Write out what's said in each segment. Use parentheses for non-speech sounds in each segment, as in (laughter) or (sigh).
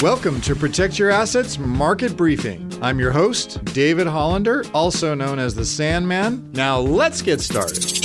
Welcome to Protect Your Assets Market Briefing. I'm your host, David Hollander, also known as the Sandman. Now let's get started.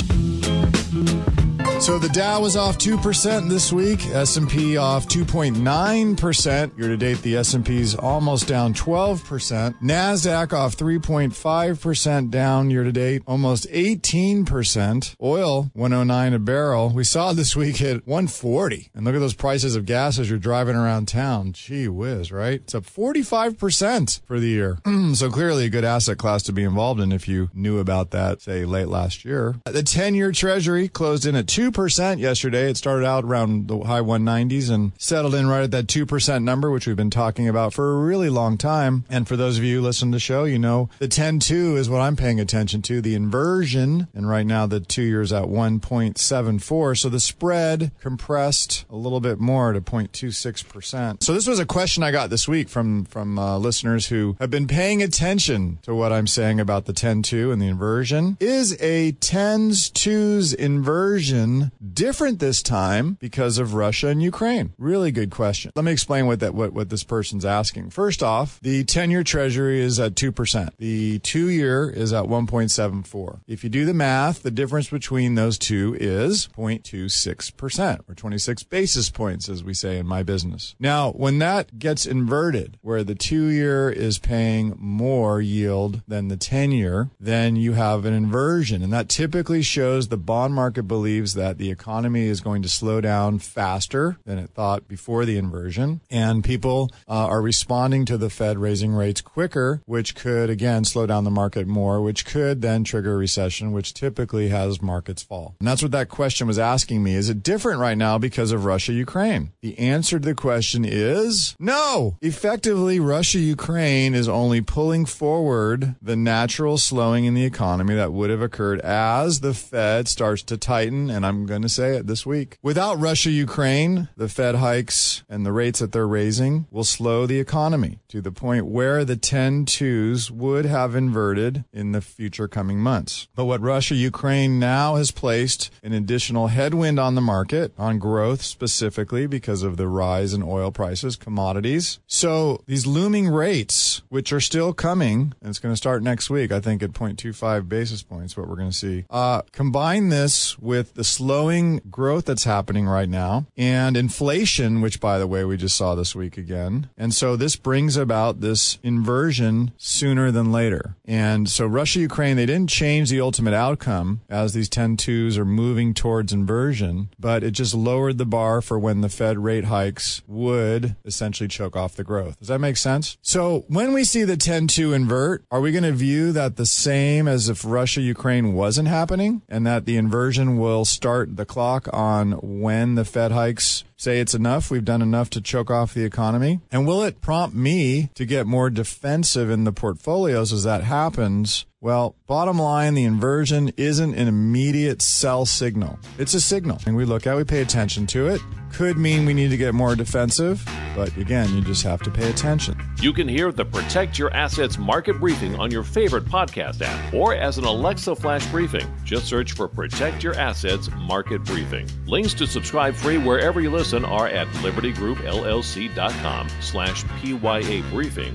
So the Dow was off 2% this week, S&P off 2.9%. Year to date the S&P's almost down 12%. Nasdaq off 3.5% down year to date, almost 18%. Oil 109 a barrel. We saw this week hit 140. And look at those prices of gas as you're driving around town. Gee whiz, right? It's up 45% for the year. (clears throat) so clearly a good asset class to be involved in if you knew about that say late last year. The 10-year treasury closed in at 2 2% yesterday. It started out around the high 190s and settled in right at that 2% number, which we've been talking about for a really long time. And for those of you who listen to the show, you know the 10-2 is what I'm paying attention to, the inversion. And right now the two years at 1.74. So the spread compressed a little bit more to 0.26%. So this was a question I got this week from, from uh, listeners who have been paying attention to what I'm saying about the 10-2 and the inversion. Is a 10s 2s inversion different this time because of Russia and Ukraine? Really good question. Let me explain what that what, what this person's asking. First off, the 10-year treasury is at 2%. The 2-year is at 1.74. If you do the math, the difference between those two is 0.26% or 26 basis points as we say in my business. Now, when that gets inverted where the 2-year is paying more yield than the 10-year, then you have an inversion and that typically shows the bond market believes that that the economy is going to slow down faster than it thought before the inversion. And people uh, are responding to the Fed raising rates quicker, which could again slow down the market more, which could then trigger a recession, which typically has markets fall. And that's what that question was asking me. Is it different right now because of Russia Ukraine? The answer to the question is no. Effectively, Russia Ukraine is only pulling forward the natural slowing in the economy that would have occurred as the Fed starts to tighten. And I'm going to say it this week. Without Russia Ukraine, the Fed hikes and the rates that they're raising will slow the economy to the point where the 10 twos would have inverted in the future coming months. But what Russia Ukraine now has placed an additional headwind on the market, on growth specifically because of the rise in oil prices, commodities. So these looming rates, which are still coming, and it's going to start next week, I think at 0.25 basis points, what we're going to see, uh, combine this with the slow slowing growth that's happening right now and inflation, which by the way, we just saw this week again. And so this brings about this inversion sooner than later. And so Russia, Ukraine, they didn't change the ultimate outcome as these 10 twos are moving towards inversion, but it just lowered the bar for when the Fed rate hikes would essentially choke off the growth. Does that make sense? So when we see the 10 2 invert, are we going to view that the same as if Russia, Ukraine wasn't happening and that the inversion will start the clock on when the Fed hikes say it's enough, we've done enough to choke off the economy? And will it prompt me to get more defensive in the portfolios as that happens? Well, bottom line, the inversion isn't an immediate sell signal. It's a signal. And we look at, we pay attention to it. Could mean we need to get more defensive, but again, you just have to pay attention. You can hear the Protect Your Assets market briefing on your favorite podcast app or as an Alexa flash briefing. Just search for Protect Your Assets market briefing. Links to subscribe free wherever you listen are at libertygroupllc.com slash PYA briefing.